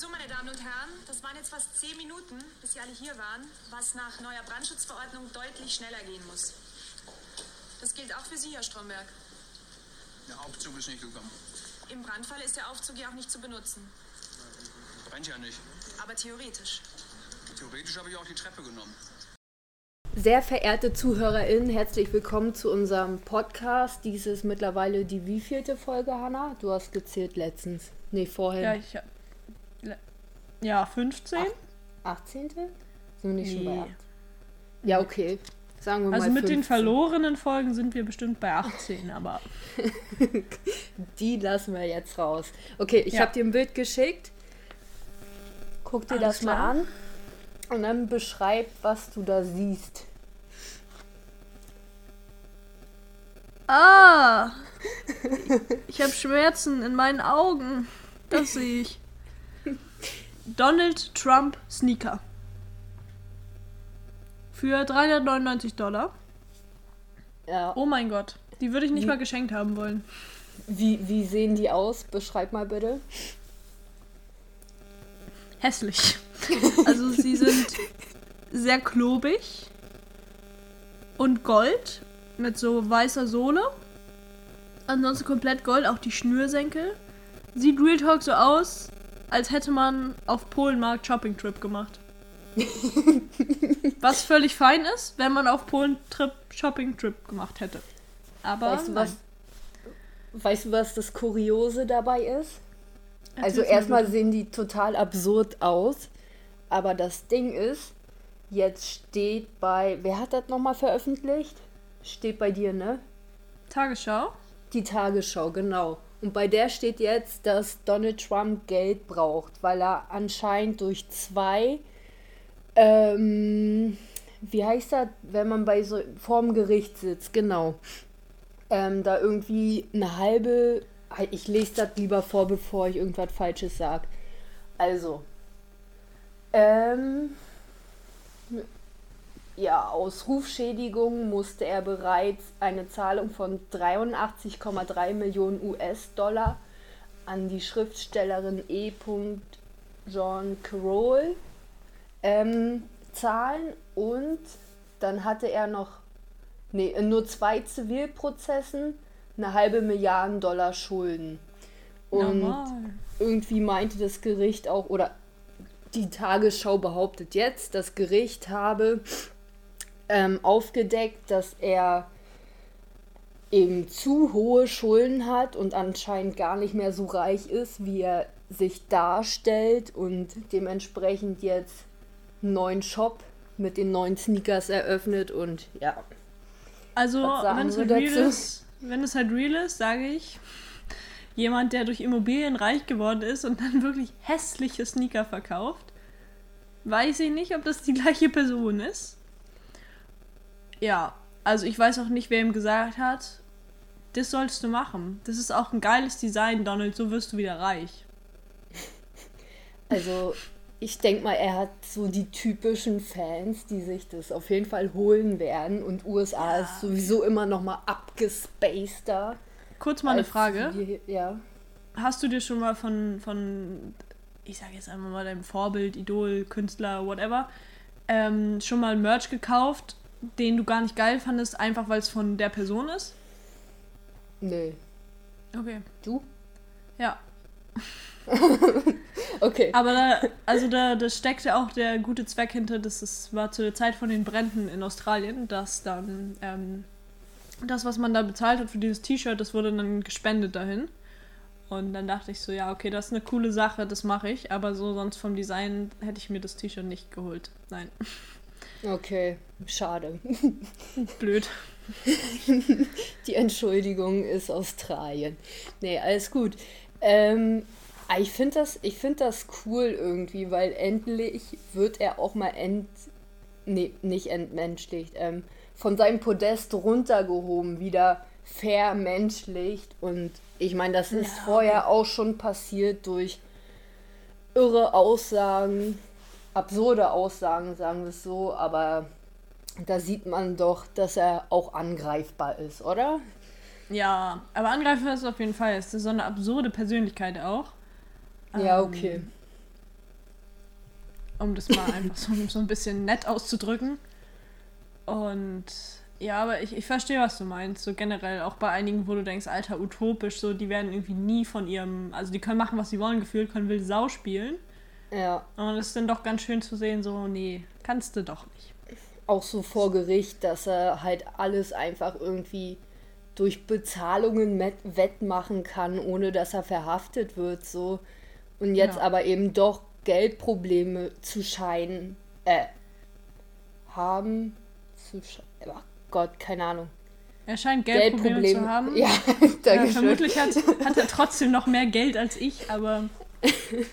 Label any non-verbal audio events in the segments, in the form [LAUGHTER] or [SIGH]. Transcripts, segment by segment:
So, meine Damen und Herren, das waren jetzt fast zehn Minuten, bis Sie alle hier waren, was nach neuer Brandschutzverordnung deutlich schneller gehen muss. Das gilt auch für Sie, Herr Stromberg. Der Aufzug ist nicht gekommen. Im Brandfall ist der Aufzug ja auch nicht zu benutzen. Brennt ja nicht. Aber theoretisch. Theoretisch habe ich auch die Treppe genommen. Sehr verehrte ZuhörerInnen, herzlich willkommen zu unserem Podcast. Dies ist mittlerweile die wievielte Folge, Hanna? Du hast gezählt letztens. Nee, vorhin. Ja, ich. Ja, 15? Ach, 18. Sind wir nicht schon bei Nee. 18? Ja, okay. Sagen wir Also mal mit den 15. verlorenen Folgen sind wir bestimmt bei 18, aber [LAUGHS] Die lassen wir jetzt raus. Okay, ich Ja. habe dir ein Bild geschickt. Guck dir Alles das mal klar. an. Und dann beschreib, was du da siehst. Ah! [LAUGHS] Ich habe Schmerzen in meinen Augen. Das sehe ich. Donald Trump Sneaker. Für 399 Dollar. Ja. Oh mein Gott. Die würde ich nicht Wie- mal geschenkt haben wollen. Wie, wie sehen die aus? Beschreib mal bitte. Hässlich. Also sie sind sehr klobig und Gold mit so weißer Sohle. Ansonsten komplett Gold, auch die Schnürsenkel. Sieht Real Talk so aus, als hätte man auf Polenmarkt Shopping Trip gemacht. [LAUGHS] Was völlig fein ist, wenn man auf Polen Trip Shopping Trip gemacht hätte. Aber Weißt du, was, weißt du, was das Kuriose dabei ist? nein. Also erstmal sehen die total absurd aus. Aber das Ding ist, jetzt steht bei, wer hat das nochmal veröffentlicht? Steht bei dir, ne? Tagesschau. Die Tagesschau, genau. Und bei der steht jetzt, dass Donald Trump Geld braucht, weil er anscheinend durch zwei, ähm, wie heißt das, wenn man bei so vorm Gericht sitzt, genau, ähm, da irgendwie eine halbe, ich lese das lieber vor, bevor ich irgendwas Falsches sage. Also, ähm, ja, aus Rufschädigung musste er bereits eine Zahlung von 83,3 Millionen US-Dollar an die Schriftstellerin E. John Carroll ähm, zahlen und dann hatte er noch, nee, in nur zwei Zivilprozessen eine halbe Milliarde Dollar Schulden. Und Normal. irgendwie meinte das Gericht auch, oder die Tagesschau behauptet jetzt, das Gericht habe ähm, aufgedeckt, dass er eben zu hohe Schulden hat und anscheinend gar nicht mehr so reich ist, wie er sich darstellt und dementsprechend jetzt einen neuen Shop mit den neuen Sneakers eröffnet und ja. Also, wenn es halt real ist, wenn es halt real ist, sage ich, jemand, der durch Immobilien reich geworden ist und dann wirklich hässliche Sneaker verkauft, weiß ich nicht, ob das die gleiche Person ist. Ja, also ich weiß auch nicht, wer ihm gesagt hat, das solltest du machen. Das ist auch ein geiles Design, Donald, so wirst du wieder reich. Also, ich denke mal, er hat so die typischen Fans, die sich das auf jeden Fall holen werden. Und USA ist sowieso immer noch mal abgespaceder. Kurz mal eine Frage. wir- Ja. Hast du dir schon mal von, von ich sage jetzt einfach mal deinem Vorbild, Idol, Künstler, whatever, ähm, schon mal Merch gekauft, den du gar nicht geil fandest, einfach weil es von der Person ist? Nö. Okay. Du? Ja. [LAUGHS] Okay. Aber da, also da, da steckte auch der gute Zweck hinter, das ist, war zu der Zeit von den Bränden in Australien, dass dann ähm, das, was man da bezahlt hat für dieses T-Shirt, das wurde dann gespendet dahin. Und dann dachte ich so, ja, okay, das ist eine coole Sache, das mache ich. Aber so sonst vom Design hätte ich mir das T-Shirt nicht geholt. Nein, [LAUGHS] Okay. Schade. [LAUGHS] blöd. [LAUGHS] Die Entschuldigung ist Australien. Nee, alles gut. Ähm, aber ich finde das, ich find das cool irgendwie, weil endlich wird er auch mal ent. Nee, nicht entmenschlicht. Ähm, von seinem Podest runtergehoben, wieder vermenschlicht. Und ich meine, das ist Ja. vorher auch schon passiert durch irre Aussagen, absurde Aussagen, sagen wir es so, aber da sieht man doch, dass er auch angreifbar ist, oder? Ja, aber angreifen ist auf jeden Fall. Es ist so eine absurde Persönlichkeit auch. Ja, Ähm, okay. Um das mal einfach so, so ein bisschen nett auszudrücken. Und ja, aber ich, ich verstehe, was du meinst. So generell auch bei einigen, wo du denkst, Alter, utopisch, so die werden irgendwie nie von ihrem, also die können machen, was sie wollen, gefühlt, können wild Sau spielen. Ja. Und es ist dann doch ganz schön zu sehen, so, nee, kannst du doch nicht. Auch so vor Gericht, dass er halt alles einfach irgendwie durch Bezahlungen wettmachen kann, ohne dass er verhaftet wird, so. Und jetzt Ja. aber eben doch Geldprobleme zu scheinen, äh, haben, zu sch oh Gott, keine Ahnung. Er scheint Geldprobleme zu haben. Ja, [LAUGHS] Ja, danke schön. vermutlich hat, hat er trotzdem noch mehr Geld als ich, aber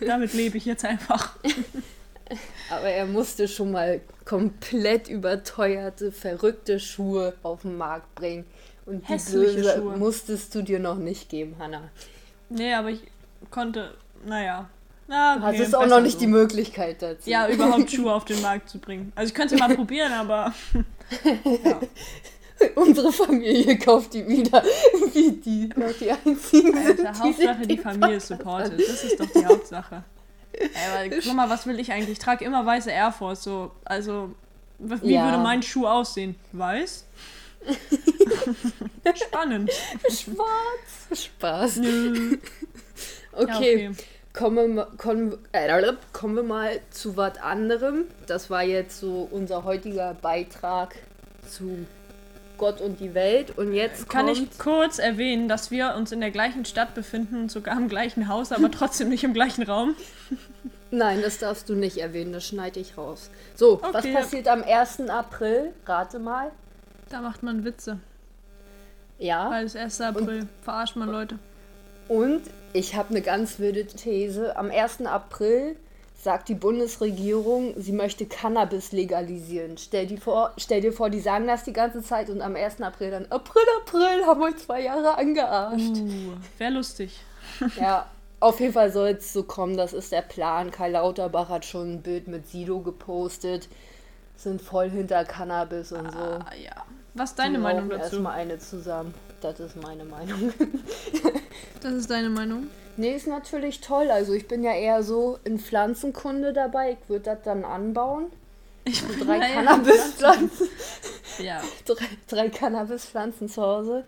damit lebe ich jetzt einfach. [LAUGHS] Aber er musste schon mal komplett überteuerte, verrückte Schuhe auf den Markt bringen. Und die Hässliche Blöße Schuhe. musstest du dir noch nicht geben, Hannah. Nee, aber ich konnte, naja. Na, Du nee, hattest auch noch nicht so. die Möglichkeit dazu. Ja, überhaupt [LAUGHS] Schuhe auf den Markt zu bringen. Also ich könnte mal probieren, aber [LAUGHS] ja. [LAUGHS] Unsere Familie kauft die wieder, [LAUGHS] wie die die einzigen sind. Alter, die Hauptsache die Familie supportet. Das ist doch die Hauptsache. [LAUGHS] Ey, aber guck mal, was will ich eigentlich? Ich trage immer weiße Air Force. So, also, wie Ja. würde mein Schuh aussehen? Weiß? Spannend. Schwarz. Spaß. Okay, Ja, okay. Kommen, wir, kommen, äh, kommen wir mal zu was anderem. Das war jetzt so unser heutiger Beitrag zu Gott und die Welt. Und jetzt Kann kommt... ich kurz erwähnen, dass wir uns in der gleichen Stadt befinden und sogar im gleichen Haus, aber [LAUGHS] trotzdem nicht im gleichen Raum? Nein, das darfst du nicht erwähnen, das schneide ich raus. So, was Okay. passiert am 1. April? Rate mal. Da macht man Witze. Ja. Weil es 1. April. Verarscht man Leute. Und ich habe eine ganz wilde These. Am 1. April sagt die Bundesregierung, sie möchte Cannabis legalisieren. Stell dir vor, stell dir vor, die sagen das die ganze Zeit und am 1. April dann, April, April, haben euch zwei Jahre angearscht. Uh, wäre lustig. [LAUGHS] Ja, auf jeden Fall soll es so kommen, das ist der Plan. Kai Lauterbach hat schon ein Bild mit Sido gepostet, sind voll hinter Cannabis und so. Ah, ja. Was ist deine Meinung dazu? Erstmal eine zusammen. Das ist meine Meinung. [LAUGHS] Das ist deine Meinung? Nee, ist natürlich toll. Also ich bin ja eher so in Pflanzenkunde dabei. Ich würde das dann anbauen. Ich bin drei Cannabispflanzen. [LAUGHS] Ja. [LAUGHS] Drei, drei Cannabispflanzen zu Hause.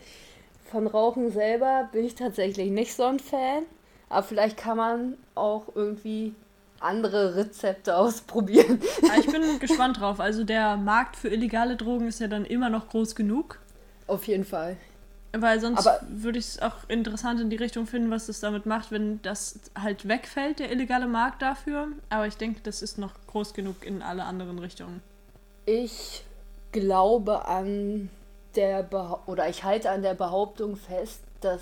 Von Rauchen selber bin ich tatsächlich nicht so ein Fan. Aber vielleicht kann man auch irgendwie andere Rezepte ausprobieren. Aber ich bin [LAUGHS] gespannt drauf. Also der Markt für illegale Drogen ist ja dann immer noch groß genug. Auf jeden Fall. Weil sonst Aber- würde ich es auch interessant in die Richtung finden, was es damit macht, wenn das halt wegfällt, der illegale Markt dafür. Aber ich denke, das ist noch groß genug in alle anderen Richtungen. Ich glaube an der Behau oder ich halte an der Behauptung fest, dass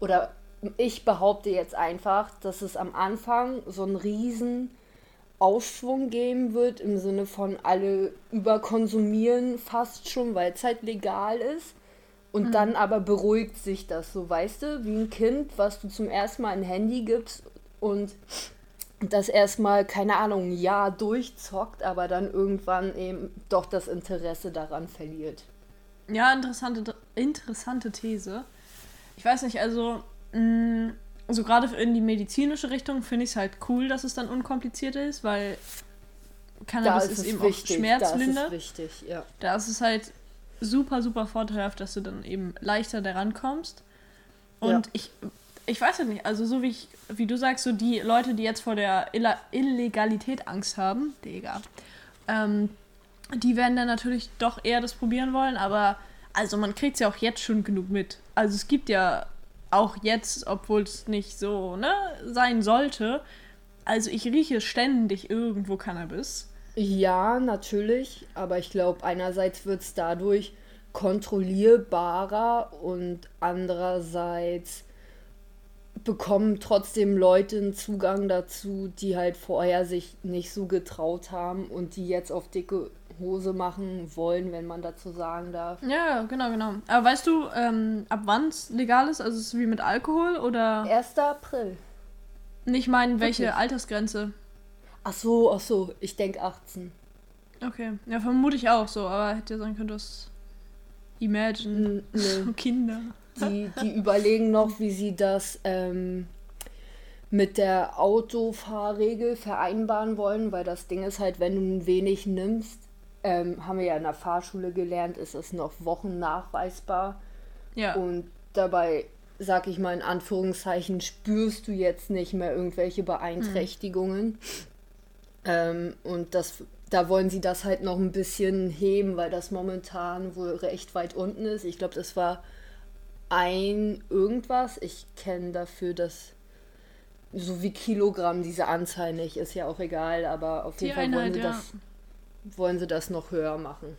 oder ich behaupte jetzt einfach, dass es am Anfang so einen riesen Aufschwung geben wird im Sinne von alle überkonsumieren fast schon, weil es halt legal ist. Und dann aber beruhigt sich das so, weißt du, wie ein Kind, was du zum ersten Mal ein Handy gibst und das erstmal, keine Ahnung, ein Jahr durchzockt, aber dann irgendwann eben doch das Interesse daran verliert. Ja, interessante, interessante These. Ich weiß nicht, also, mh, so gerade in die medizinische Richtung finde ich es halt cool, dass es dann unkomplizierter ist, weil Da Cannabis ist ist, es eben wichtig. auch Da schmerzlindernd. ist es wichtig, ja. Da ist es halt super, super vorteilhaft, dass du dann eben leichter daran kommst. Und Ja. ich, ich weiß ja nicht, also so wie ich, wie du sagst, so die Leute, die jetzt vor der Illa Illegalität Angst haben, Digga, ähm, die werden dann natürlich doch eher das probieren wollen, aber also man kriegt es ja auch jetzt schon genug mit. Also es gibt ja auch jetzt, obwohl es nicht so ne, sein sollte, also ich rieche ständig irgendwo Cannabis. Ja, natürlich, aber ich glaube, einerseits wird es dadurch kontrollierbarer und andererseits bekommen trotzdem Leute einen Zugang dazu, die halt vorher sich nicht so getraut haben und die jetzt auf dicke Hose machen wollen, wenn man dazu sagen darf. Ja, genau, genau. Aber weißt du, ähm, ab wann es legal ist? Also ist es wie mit Alkohol oder 1. April. nicht meinen, welche Wirklich? Altersgrenze? Ach so, ach so, ich denke 18. Okay, ja, vermute ich auch so, aber hätte ja sein können, dass Imagine, N- nö. [LAUGHS] Kinder. Die, die überlegen noch, wie sie das ähm, mit der Autofahrregel vereinbaren wollen, weil das Ding ist halt, wenn du ein wenig nimmst, ähm, haben wir ja in der Fahrschule gelernt, ist es noch Wochen nachweisbar. Ja. Und dabei, sag ich mal in Anführungszeichen, spürst du jetzt nicht mehr irgendwelche Beeinträchtigungen. Ähm, und das, da wollen sie das halt noch ein bisschen heben, weil das momentan wohl recht weit unten ist. Ich glaube, das war ein irgendwas. Ich kenne dafür das so wie Kilogramm diese Anzahl nicht, ist ja auch egal, aber auf jeden Die Fall wollen Einheit, sie, ja. das, wollen sie das noch höher machen.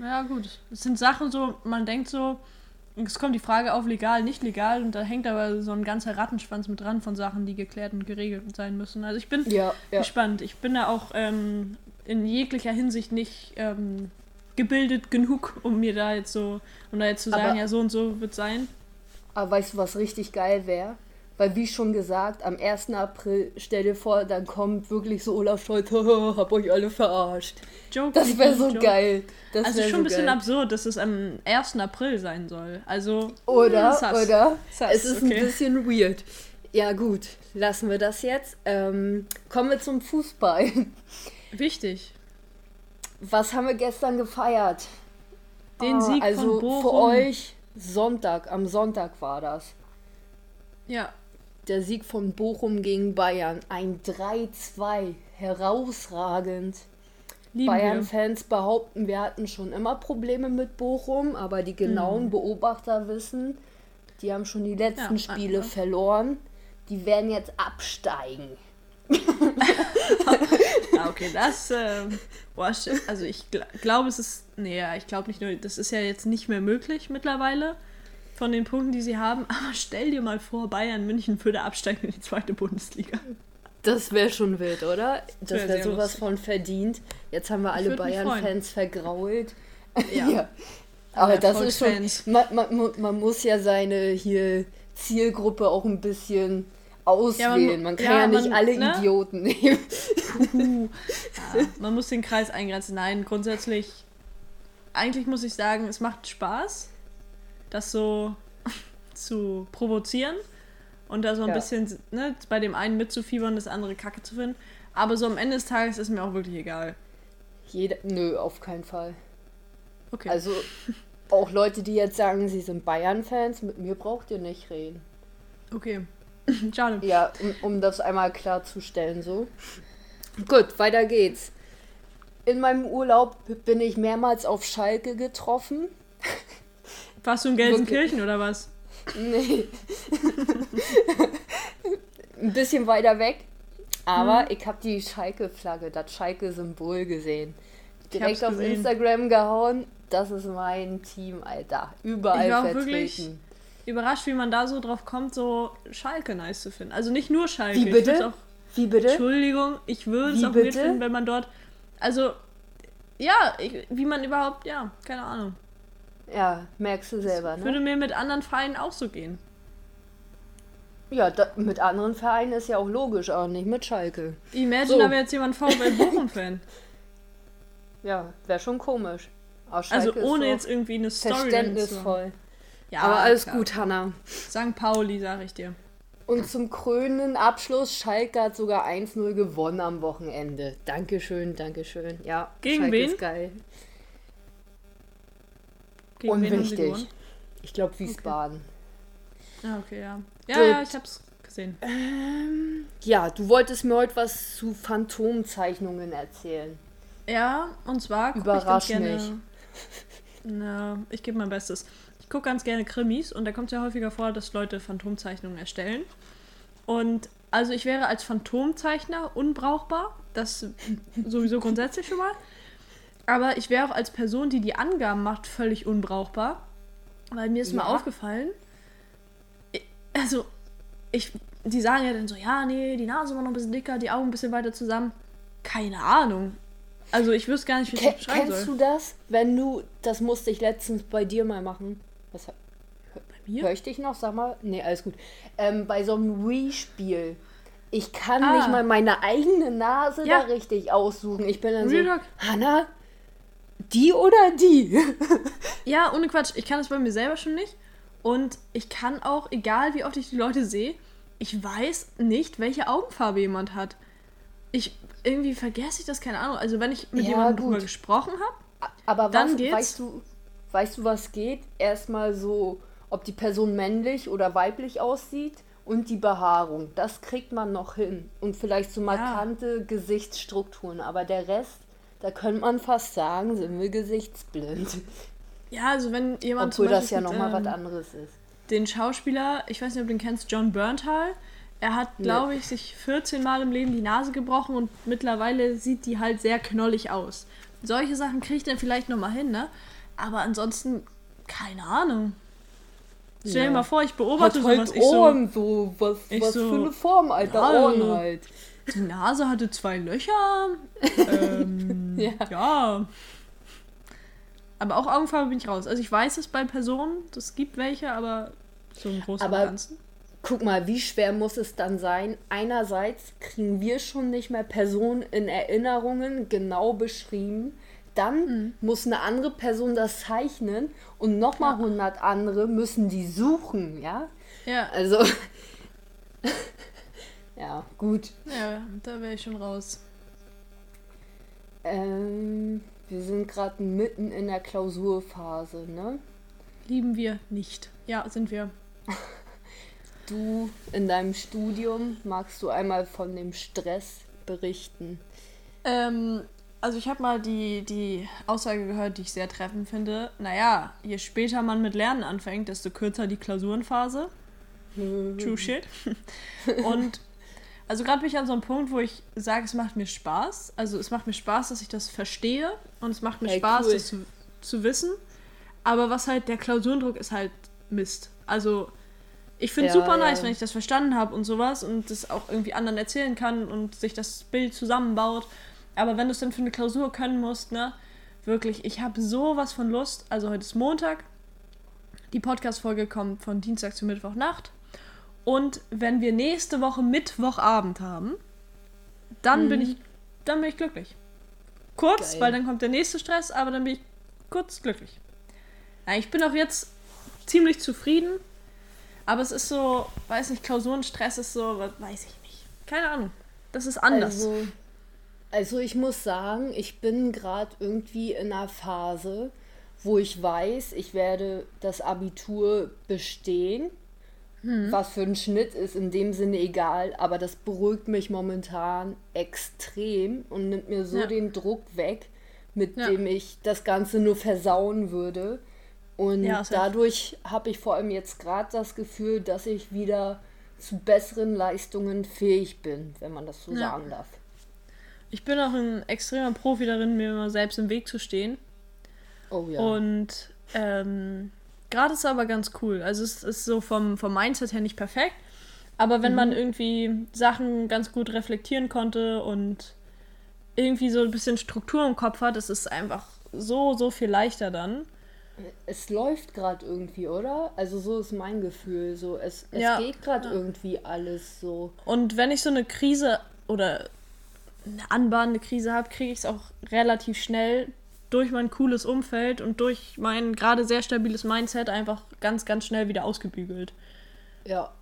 Ja, gut. Es sind Sachen so, man denkt so, es kommt die Frage auf legal, nicht legal und da hängt aber so ein ganzer Rattenschwanz mit dran von Sachen, die geklärt und geregelt sein müssen. Also ich bin Ja, ja. gespannt. Ich bin da auch ähm, in jeglicher Hinsicht nicht ähm, gebildet genug, um mir da jetzt so, um da jetzt zu sagen, Aber- ja, so und so wird sein. Aber weißt du, was richtig geil wäre? Weil, wie schon gesagt, am 1. April, stell dir vor, dann kommt wirklich so Olaf Scholz, "Haha, [LAUGHS] hab euch alle verarscht. Joke. Das wäre so Joke. geil. Das Also schon so ein bisschen geil. absurd, dass es am 1. April sein soll. Also. Oder, hm, sass. oder? Sass, es ist okay. ein bisschen weird. Ja, gut, lassen wir das jetzt. Ähm, kommen wir zum Fußball. [LAUGHS] Wichtig. Was haben wir gestern gefeiert? Den Ah, Sieg also von Bochum. für euch Sonntag, am Sonntag war das. Ja. Der Sieg von Bochum gegen Bayern. Ein 3-2. Herausragend. Bayern-Fans behaupten, wir hatten schon immer Probleme mit Bochum, aber die genauen Hm. Beobachter wissen, die haben schon die letzten Ja, Spiele ja. verloren. Die werden jetzt absteigen. Okay, das, ähm, boah, also ich gl glaube, es ist, nee, ich glaube nicht nur, das ist ja jetzt nicht mehr möglich mittlerweile von den Punkten, die sie haben, [LAUGHS] aber stell dir mal vor, Bayern München würde absteigen in die zweite Bundesliga. Das wäre schon wild, oder? Das wär wäre sehr sowas lustig. von verdient. Jetzt haben wir alle Bayern-Fans vergrault. [LAUGHS] [LAUGHS] Ja. Aber Alle das ist schon. Man, man, man muss ja seine hier Zielgruppe auch ein bisschen auswählen. man, mu- kann ja, ja, nicht man- alle ne? Idioten nehmen. Ja, man muss den Kreis eingrenzen. Nein, grundsätzlich, eigentlich muss ich sagen, es macht Spaß, das so [LAUGHS] zu provozieren und da so ein Ja. bisschen ne, bei dem einen mitzufiebern, das andere kacke zu finden. Aber so am Ende des Tages ist mir auch wirklich egal. Jeder, nö, auf keinen Fall. Okay. Also [LAUGHS] auch Leute, die jetzt sagen, sie sind Bayern-Fans, mit mir braucht ihr nicht reden. okay. [LAUGHS] Schade. Ja, um, um das einmal klarzustellen so. Gut, weiter geht's. In meinem Urlaub bin ich mehrmals auf Schalke getroffen. Warst du in Gelsenkirchen oder was? Nee. [LAUGHS] Ein bisschen weiter weg. Aber Hm. ich habe die Schalke-Flagge, das Schalke-Symbol gesehen. Direkt auf gesehen. Instagram gehauen. Das ist mein Team, Alter. Überall Ich war auch vertreten. wirklich überrascht, wie man da so drauf kommt, so Schalke nice zu finden. Also nicht nur Schalke. Wie bitte? Auch, Wie bitte? Entschuldigung, ich würde es auch weird bitte? finden, wenn man dort. Also, ja, ich, wie man überhaupt, ja, keine Ahnung. Ja, merkst du selber, ne? Würde mir mit anderen Vereinen auch so gehen. Ja, da, mit anderen Vereinen ist ja auch logisch, aber nicht mit Schalke. Imagine, So. da wäre jetzt jemand VfL [LAUGHS] Bochum-Fan. Ja, wäre schon komisch. Also ohne jetzt irgendwie eine Story. verständnisvoll. Ja, aber alles klar. gut, Hanna. St. Pauli, sag ich dir. Und zum krönenden Abschluss, Schalke hat sogar 1-0 gewonnen am Wochenende. Dankeschön, Dankeschön. Ja, Gegen Schalke wen? ist geil. Gegen Unwichtig. Ich glaube Wiesbaden. Ja, okay, ja. Ja, Gut. ja, ich hab's gesehen. Ja, du wolltest mir heute was zu Phantomzeichnungen erzählen. Ja, und zwar Überrasch ich ganz gerne. [LAUGHS] Na, ich gebe mein Bestes. Ich gucke ganz gerne Krimis und da kommt es ja häufiger vor, dass Leute Phantomzeichnungen erstellen. Und also ich wäre als Phantomzeichner unbrauchbar. Das sowieso grundsätzlich schon mal. Aber ich wäre auch als Person, die die Angaben macht, völlig unbrauchbar. Weil mir ist mal Ja. aufgefallen, ich- also ich, die sagen ja dann so, ja, nee, die Nase war noch ein bisschen dicker, die Augen ein bisschen weiter zusammen. Keine Ahnung. Also ich wüsste gar nicht, wie ich Ke das beschreiben kennst soll. du das? Wenn du, das musste ich letztens bei dir mal machen. Was, Bei mir? Hör ich dich noch? Sag mal. Nee, alles gut. Ähm, bei so einem Wii-Spiel. Ich kann Ah. nicht mal meine eigene Nase Ja. da richtig aussuchen. Ich bin dann Real so, Talk. Hanna, die oder die? Ja, ohne Quatsch. Ich kann das bei mir selber schon nicht. Und ich kann auch, egal wie oft ich die Leute sehe, ich weiß nicht, welche Augenfarbe jemand hat. Ich irgendwie vergesse ich das, keine Ahnung. Also wenn ich mit Ja, jemandem gut. drüber gesprochen habe, Aber Dann was, geht's. weißt du, weißt du, was geht? Erstmal so, ob die Person männlich oder weiblich aussieht und die Behaarung. Das kriegt man noch hin. Und vielleicht so markante Gesichtsstrukturen. Aber der Rest, da könnte man fast sagen, sind wir gesichtsblind. ja, also wenn jemand Obwohl das ja nochmal ähm, was anderes ist. den Schauspieler, ich weiß nicht, ob du den kennst, John Berntal. Er hat, glaube ich, sich 14 Mal im Leben die Nase gebrochen und mittlerweile sieht die halt sehr knollig aus. Solche Sachen kriegt er vielleicht nochmal hin, ne? Aber ansonsten, keine Ahnung. Stell dir Ja. mal vor, ich Hat beobachte halt sowas. Ich so, Ohren, so, was, was so, für eine Form, Alter, ja, Ohren also- halt. Die Nase hatte zwei Löcher. ähm, [LAUGHS] Ja. ja. Aber auch Augenfarbe bin ich raus. Also ich weiß es bei Personen, es gibt welche, aber so im Großen und Aber- Ganzen. Guck mal, wie schwer muss es dann sein? Einerseits kriegen wir schon nicht mehr Personen in Erinnerungen genau beschrieben. Dann Mhm. muss eine andere Person das zeichnen und nochmal 100 andere müssen die suchen, ja? Ja, Also, [LAUGHS] ja, gut. ja da wäre ich schon raus. Ähm, wir sind gerade mitten in der Klausurphase, ne? Lieben wir nicht. Ja, sind wir. [LAUGHS] Du in deinem Studium magst du einmal von dem Stress berichten? Ähm, also ich habe mal die, die Aussage gehört, die ich sehr treffend finde. Naja, je später man mit Lernen anfängt, desto kürzer die Klausurenphase. True shit. [LAUGHS] Und also gerade bin ich an so einem Punkt, wo ich sage, es macht mir Spaß. Also es macht mir Spaß, dass ich das verstehe und es macht mir Hey, Spaß, cool. das zu, zu wissen. Aber was halt, der Klausurendruck ist halt Mist. Also ich finde es Ja, super ja. nice, wenn ich das verstanden habe und sowas und das auch irgendwie anderen erzählen kann und sich das Bild zusammenbaut. Aber wenn du es dann für eine Klausur können musst, ne, wirklich, ich habe sowas von Lust. Also heute ist Montag. Die Podcast-Folge kommt von Dienstag zu Mittwochnacht. Und wenn wir nächste Woche Mittwochabend haben, dann bin ich, dann bin ich glücklich. Kurz, Geil. weil dann kommt der nächste Stress, aber dann bin ich kurz glücklich. Ja, ich bin auch jetzt ziemlich zufrieden, aber es ist so, weiß nicht, Klausurenstress ist so, weiß ich nicht. Keine Ahnung. Das ist anders. Also, also ich muss sagen, ich bin gerade irgendwie in einer Phase, wo ich weiß, ich werde das Abitur bestehen. Hm. Was für ein Schnitt ist in dem Sinne egal, aber das beruhigt mich momentan extrem und nimmt mir so Ja. den Druck weg, mit Ja. dem ich das Ganze nur versauen würde. Und Ja, dadurch habe ich vor allem jetzt gerade das Gefühl, dass ich wieder zu besseren Leistungen fähig bin, wenn man das so sagen darf. Ich bin auch ein extremer Profi darin, mir immer selbst im Weg zu stehen. Oh ja. Und ähm, gerade ist es aber ganz cool. Also es ist so vom, vom Mindset her nicht perfekt. Aber wenn Mhm. man irgendwie Sachen ganz gut reflektieren konnte und irgendwie so ein bisschen Struktur im Kopf hat, ist es einfach so, so viel leichter dann. es läuft gerade irgendwie, oder? Also so ist mein Gefühl. So, es, es Ja. geht gerade irgendwie alles so. Und wenn ich so eine Krise oder eine anbahnende Krise habe, kriege ich es auch relativ schnell durch mein cooles Umfeld und durch mein gerade sehr stabiles Mindset einfach ganz, ganz schnell wieder ausgebügelt. Ja.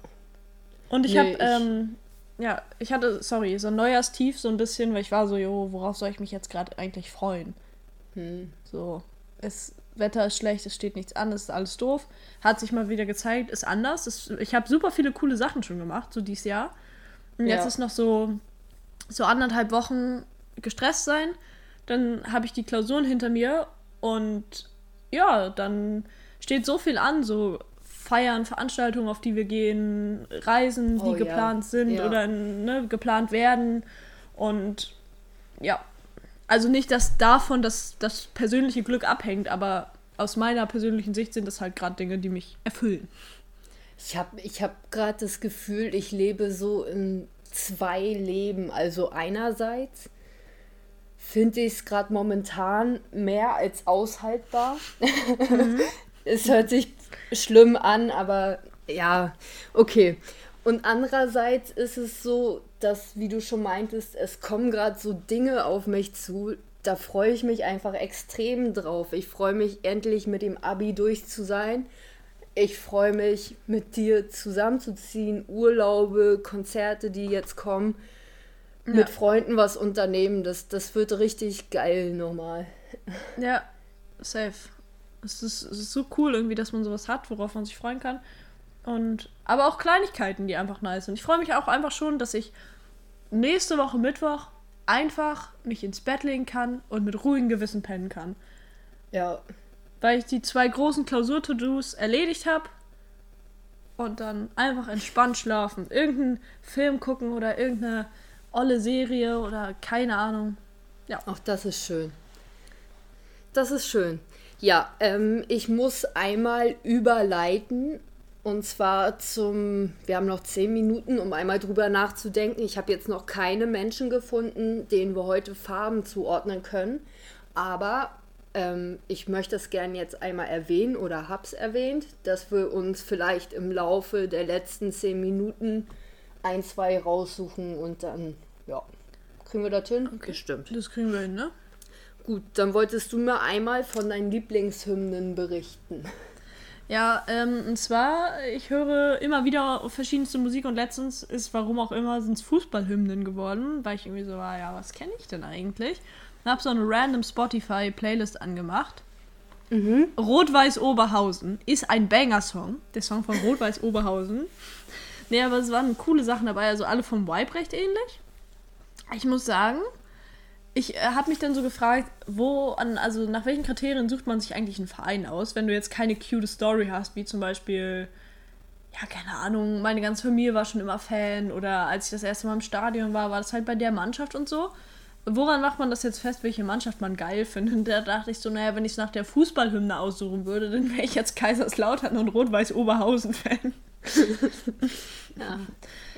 Und ich Nee, habe, ähm, ja, ich hatte, sorry, so ein Neujahrstief so ein bisschen, weil ich war so, jo, worauf soll ich mich jetzt gerade eigentlich freuen? Hm. So, es, Wetter ist schlecht, es steht nichts an, es ist alles doof. Hat sich mal wieder gezeigt, ist anders. Es, ich habe super viele coole Sachen schon gemacht, so dieses Jahr. Und jetzt Ja. ist noch so, so anderthalb Wochen gestresst sein. Dann habe ich die Klausuren hinter mir und ja, dann steht so viel an, so Feiern, Veranstaltungen, auf die wir gehen, Reisen, die Oh ja, geplant sind ja. oder ne, geplant werden. Und ja, also nicht, dass davon das, das persönliche Glück abhängt, aber aus meiner persönlichen Sicht sind das halt gerade Dinge, die mich erfüllen. Ich habe ich hab gerade das Gefühl, ich lebe so in zwei Leben. Also einerseits finde ich es gerade momentan mehr als aushaltbar. [LAUGHS] es hört sich schlimm an, aber ja, okay. Und andererseits ist es so, dass, wie du schon meintest, es kommen gerade so Dinge auf mich zu, da freue ich mich einfach extrem drauf. Ich freue mich endlich mit dem Abi durch zu sein Ich freue mich, mit dir zusammenzuziehen, Urlaube, Konzerte, die jetzt kommen, Ja. mit Freunden was unternehmen. Das, das wird richtig geil nochmal. Ja, safe. Es ist, es ist so cool irgendwie, dass man sowas hat, worauf man sich freuen kann. Und aber auch Kleinigkeiten, die einfach nice sind. Ich freue mich auch einfach schon, dass ich nächste Woche Mittwoch einfach mich ins Bett legen kann und mit ruhigem Gewissen pennen kann. Ja, Weil ich die zwei großen Klausur-To-Dos erledigt habe und dann einfach entspannt schlafen. Irgendeinen Film gucken oder irgendeine olle Serie oder keine Ahnung. Ach, das ist schön. Das ist schön. Ja, ähm, ich muss einmal überleiten. Und zwar zum, wir haben noch zehn Minuten, um einmal drüber nachzudenken. Ich habe jetzt noch keine Menschen gefunden, denen wir heute Farben zuordnen können. Aber ähm, ich möchte es gerne jetzt einmal erwähnen oder hab's erwähnt, dass wir uns vielleicht im Laufe der letzten zehn Minuten ein, zwei raussuchen und dann, ja, kriegen wir das hin? Bestimmt. Das kriegen wir hin, ne? Gut, dann wolltest du mir einmal von deinen Lieblingshymnen berichten. Ja, ähm, und zwar, ich höre immer wieder verschiedenste Musik und letztens ist, warum auch immer, sind es Fußballhymnen geworden, weil ich irgendwie so war, ja, was kenne ich denn eigentlich? Und habe so eine random Spotify-Playlist angemacht. Rot-Weiß Oberhausen ist ein Banger-Song, der Song von Rot-Weiß Oberhausen. Nee, aber es waren coole Sachen dabei, also alle vom Vibe recht ähnlich. Ich muss sagen, ich äh, habe mich dann so gefragt, wo an, also nach welchen Kriterien sucht man sich eigentlich einen Verein aus, wenn du jetzt keine cute Story hast, wie zum Beispiel, ja, keine Ahnung, meine ganze Familie war schon immer Fan oder als ich das erste Mal im Stadion war, war das halt bei der Mannschaft und so. Woran macht man das jetzt fest, welche Mannschaft man geil findet? Und [LAUGHS] da dachte ich so, naja, wenn ich es nach der Fußballhymne aussuchen würde, dann wäre ich jetzt Kaiserslautern und Rot-Weiß [LAUGHS] Oberhausen-Fan.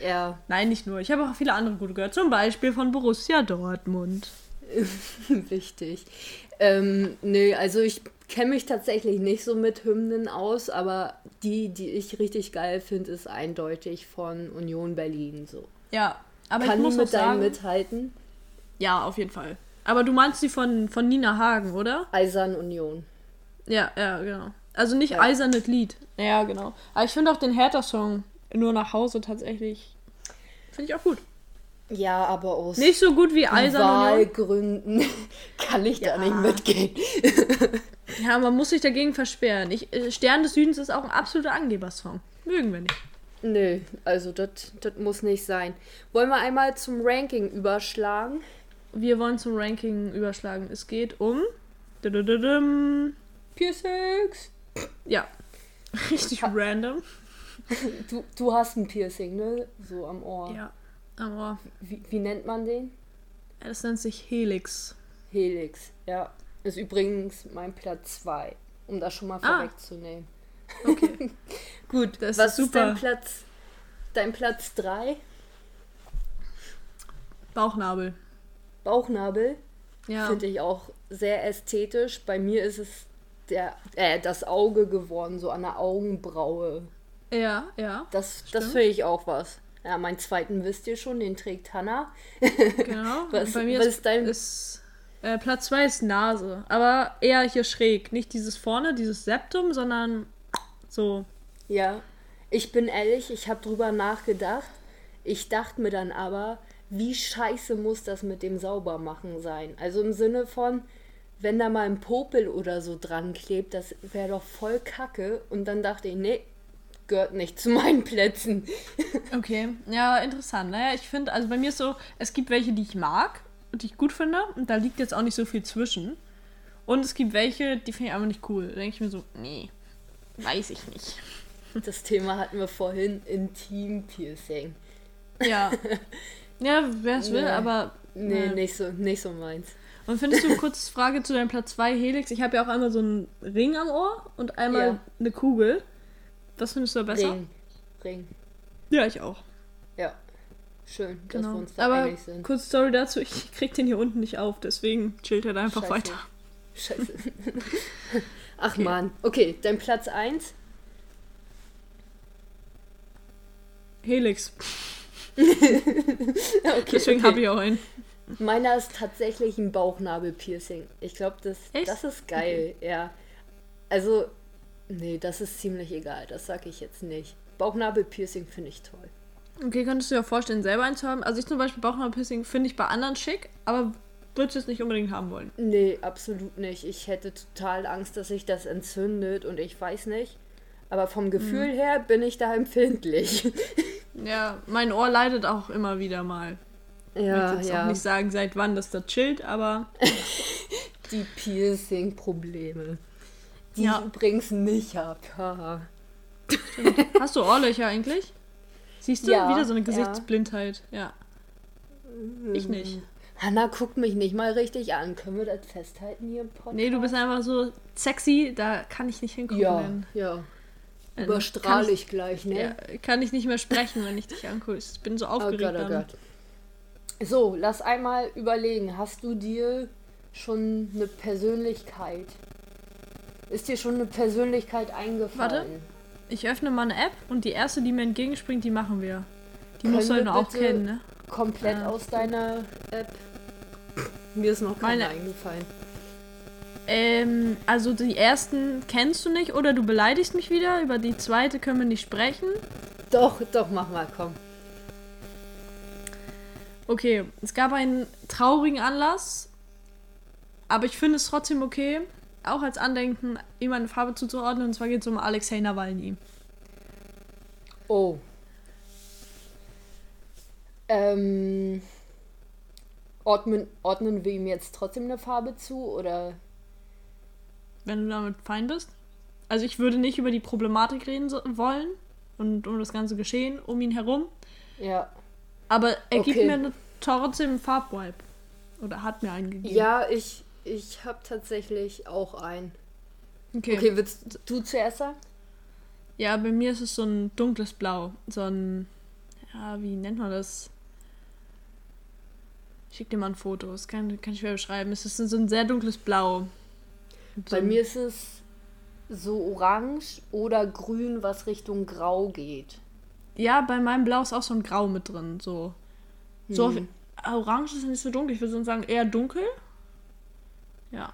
Ja, Nein, nicht nur. Ich habe auch viele andere gute gehört. Zum Beispiel von Borussia Dortmund. [LAUGHS] wichtig. Ähm, nee, also ich kenne mich tatsächlich nicht so mit Hymnen aus, aber die, die ich richtig geil finde, ist eindeutig von Union Berlin so. Ja, aber Kann ich muss auch mit sagen, mithalten? ja, auf jeden Fall. Aber du meinst die von, von Nina Hagen, oder? Eisern Union. Ja, ja, genau. Also nicht Ja. eisernes Lied. Ja, genau. Aber ich finde auch den Hertha-Song nur nach Hause tatsächlich. Finde ich auch gut. Ja, aber aus Nicht so gut wie Eisern. Wahlgründen [LAUGHS] kann ich da nicht mitgehen. [LAUGHS] Ja, man muss sich dagegen versperren. Ich, äh, Stern des Südens ist auch ein absoluter Angebersong. Mögen wir nicht. Nö, also das muss nicht sein. Wollen wir einmal zum Ranking überschlagen? Wir wollen zum Ranking überschlagen. Es geht um. Piercings. Ja. [LAUGHS] Richtig random. [LAUGHS] Du, du hast ein Piercing, ne? So am Ohr. Ja. Aber Wie, wie nennt man den? das nennt sich Helix. Helix, ja. Ist übrigens mein Platz 2, um das schon mal Ah. vorwegzunehmen. Okay. [LAUGHS] Gut, Das was ist ist super. dein Platz? Dein Platz 3? Bauchnabel. Bauchnabel. Ja. Finde ich auch sehr ästhetisch. Bei mir ist es der, äh, das Auge geworden, so an der Augenbraue. Ja, ja. Das, das finde ich auch was. Ja, meinen zweiten wisst ihr schon, den trägt Hannah. [LAUGHS] Genau. Was- Bei mir was ist, ist dein- ist äh, Platz 2 ist Nase. Aber eher hier schräg. Nicht dieses vorne, dieses Septum, sondern so. Ja, ich bin ehrlich, ich habe drüber nachgedacht. Ich dachte mir dann aber, wie scheiße muss das mit dem Saubermachen sein? Also im Sinne von, wenn da mal ein Popel oder so dran klebt, das wäre doch voll kacke. Und dann dachte ich, nee, gehört nicht zu meinen Plätzen. [LAUGHS] Okay. Ja, interessant. Naja, ich finde, also bei mir ist so, es gibt welche, die ich mag und die ich gut finde. Und da liegt jetzt auch nicht so viel zwischen. Und es gibt welche, die finde ich einfach nicht cool. Da denke ich mir so, nee, weiß ich nicht. Das Thema hatten wir vorhin, Intim-Piercing. Ja. [LAUGHS] Ja, wer es will, Nee. aber. Nee, Ja. nicht, so, nicht so meins. Und findest du, [LAUGHS] kurz Frage zu deinem Platz 2 Helix? Ich habe ja auch einmal so einen Ring am Ohr und einmal Ja. eine Kugel. Was findest du besser? Ring. Ring. Ja, ich auch. Ja. Schön, dass wir Genau. uns da Aber einig sind. kurz Story dazu, ich krieg den hier unten nicht auf, deswegen chillt er da einfach Scheiße. weiter. Scheiße. [LAUGHS] Ach man. Okay, dein Platz 1. Helix. [LAUGHS] Okay, Deswegen okay. habe ich auch einen. Meiner ist tatsächlich ein Bauchnabel-Piercing. Ich glaube, das, Echt? das ist geil, ja. Also, Nee, das ist ziemlich egal. Das sag ich jetzt nicht. Bauchnabelpiercing finde ich toll. Okay, könntest du dir vorstellen, selber eins zu haben? Also ich zum Beispiel Bauchnabelpiercing finde ich bei anderen schick, aber würdest du es nicht unbedingt haben wollen. Nee, absolut nicht. Ich hätte total Angst, dass sich das entzündet und ich weiß nicht. Aber vom Gefühl her bin ich da empfindlich. [LAUGHS] Ja, mein Ohr leidet auch immer wieder mal. Ich ja, will jetzt ja. auch nicht sagen, seit wann das da chillt, aber [LAUGHS] Die Piercing-Probleme. Die Ja. ich übrigens nicht hab. Haha. hast du Ohrlöcher eigentlich? Siehst du? Ja, wieder so eine ja. Gesichtsblindheit. Ja. Ich nicht. Hanna guckt mich nicht mal richtig an. Können wir das festhalten hier im Podcast? Nee, du bist einfach so sexy, da kann ich nicht hingucken. Ja, denn, ja. äh, Überstrahle ich gleich, ne? Ja, kann ich nicht mehr sprechen, wenn ich dich angucke. Ich bin so Oh aufgeregt. Gott, oh. Gott. So, lass einmal überlegen. Hast du dir schon eine Persönlichkeit? Ist dir schon eine Persönlichkeit eingefallen? Warte. Ich öffne mal eine App und die erste, die mir entgegenspringt, die machen wir. Die Können musst du halt noch auch kennen, ne? Komplett Ja. aus deiner App? Mir ist noch keine Meine- eingefallen. Ähm, also die ersten kennst du nicht oder du beleidigst mich wieder. Über die zweite können wir nicht sprechen. Doch, doch, mach mal, komm. Okay, es gab einen traurigen Anlass, aber ich finde es trotzdem okay, auch als Andenken, ihm eine Farbe zuzuordnen. Und zwar geht es um Alexei Nawalny. Oh. Ähm. Ordnen, ordnen wir ihm jetzt trotzdem eine Farbe zu oder Wenn du damit fein bist. Also ich würde nicht über die Problematik reden so, wollen und um das ganze Geschehen um ihn herum. ja. Aber er gibt Okay. mir ne- trotzdem einen Farbwipe. Oder hat mir einen gegeben. Ja, ich ich habe tatsächlich auch einen. Okay. Okay, willst du zuerst sagen? Ja, bei mir ist es so ein dunkles Blau. So ein. Ja, wie nennt man das? Ich schick dir mal ein Foto. Das kann, kann ich schwer beschreiben. Es ist so ein sehr dunkles Blau. So Bei mir ist es so orange oder grün, was Richtung grau geht. Ja, bei meinem Blau ist auch so ein Grau mit drin. So. so Hm. Orange ist nicht so dunkel. Ich würde so sagen, eher dunkel. Ja.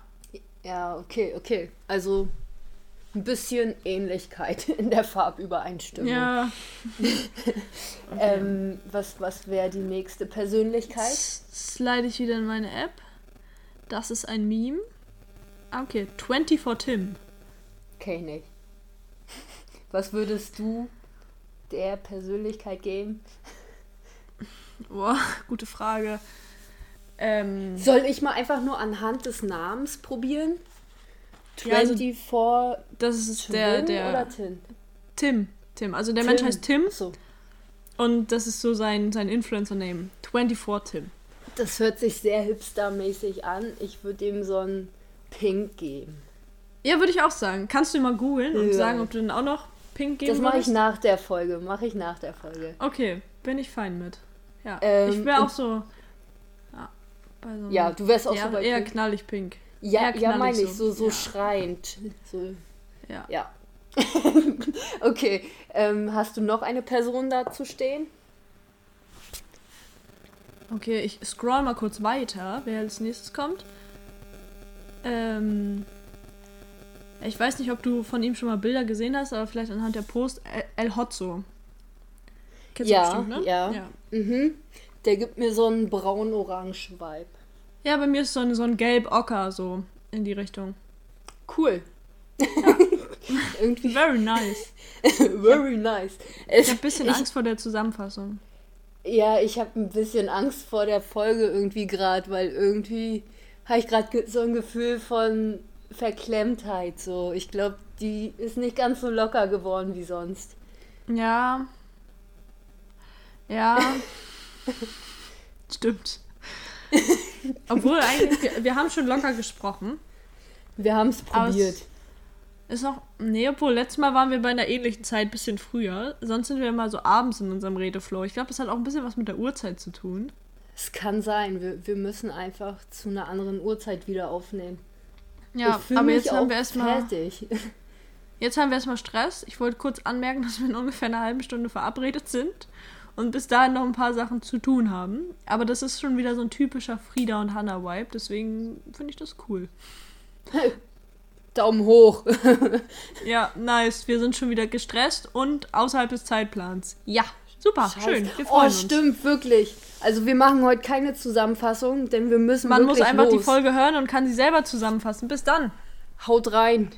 Ja, okay, okay. Also ein bisschen Ähnlichkeit [LAUGHS] in der Farbübereinstimmung. Ja. [LAUGHS] Ähm, was was wäre die nächste Persönlichkeit? Jetzt slide ich wieder in meine App. Das ist ein Meme. Ah, Okay, 24 Tim. Kenn ich. Was würdest du der Persönlichkeit geben? Boah, gute Frage. Ähm, Soll ich mal einfach nur anhand des Namens probieren? Ja, also 24 das ist der, Twin der oder Tin? Tim. Tim. Also der Mensch heißt Tim So. und das ist so sein, sein Influencer-Name. 24 Tim. Das hört sich sehr hipstermäßig an. Ich würde ihm so ein Pink geben. Ja, würde ich auch sagen. Kannst du mal googeln und Ja. sagen, ob du den auch noch pink geben Das mache ich nach der Folge. Mache ich nach der Folge. Okay, bin ich fein mit. Ja, Ähm, ich wäre auch so... Ja, so Ja, du wärst auch ja, so bei eher Pink. knallig pink. Ja, eher ja meine ich, so. so, so schreiend. So, Ja. ja. [LAUGHS] okay, ähm, hast du noch eine Person dazu stehen? Okay, ich scroll mal kurz weiter, wer als nächstes kommt. Ähm, ich weiß nicht, ob du von ihm schon mal Bilder gesehen hast, aber vielleicht anhand der Post El, El Hotzo. Kennst Ja, du bestimmt, ne? ja. ja. Mhm. Der gibt mir so einen braun-orange-Vibe. Ja, bei mir ist so ein, so ein gelb-ocker so in die Richtung. Cool. [LAUGHS] Irgendwie Very nice. [LAUGHS] very nice. Ich habe ein bisschen ich, Angst vor der Zusammenfassung. Ja, ich habe ein bisschen Angst vor der Folge irgendwie gerade, weil irgendwie habe ich gerade so ein Gefühl von Verklemmtheit. So, ich glaube, die ist nicht ganz so locker geworden wie sonst. Ja. Ja. [LAUGHS] Stimmt. Obwohl eigentlich, wir, wir haben schon locker gesprochen. Wir haben es probiert. Ist noch. Nee, obwohl, letztes Mal waren wir bei einer ähnlichen Zeit, bisschen früher. Sonst sind wir immer so abends in unserem Redeflow. Ich glaube, das hat auch ein bisschen was mit der Uhrzeit zu tun. Es kann sein, wir, wir müssen einfach zu einer anderen Uhrzeit wieder aufnehmen. Ja, aber jetzt haben wir erstmal. fertig. [LAUGHS] Jetzt haben wir erstmal Stress. Ich wollte kurz anmerken, [LAUGHS] dass wir in ungefähr einer halben Stunde verabredet sind und bis dahin noch ein paar Sachen zu tun haben. Aber das ist schon wieder so ein typischer Frieda und Hannah-Vibe, deswegen finde ich das cool. [LAUGHS] Daumen hoch. Ja, nice. Wir sind schon wieder gestresst und außerhalb des Zeitplans. Ja, super, schön. Wir freuen oh, uns. stimmt, wirklich. Also wir machen heute keine Zusammenfassung, denn wir müssen Man muss einfach los. die Folge hören und kann sie selber zusammenfassen. Bis dann. Haut rein.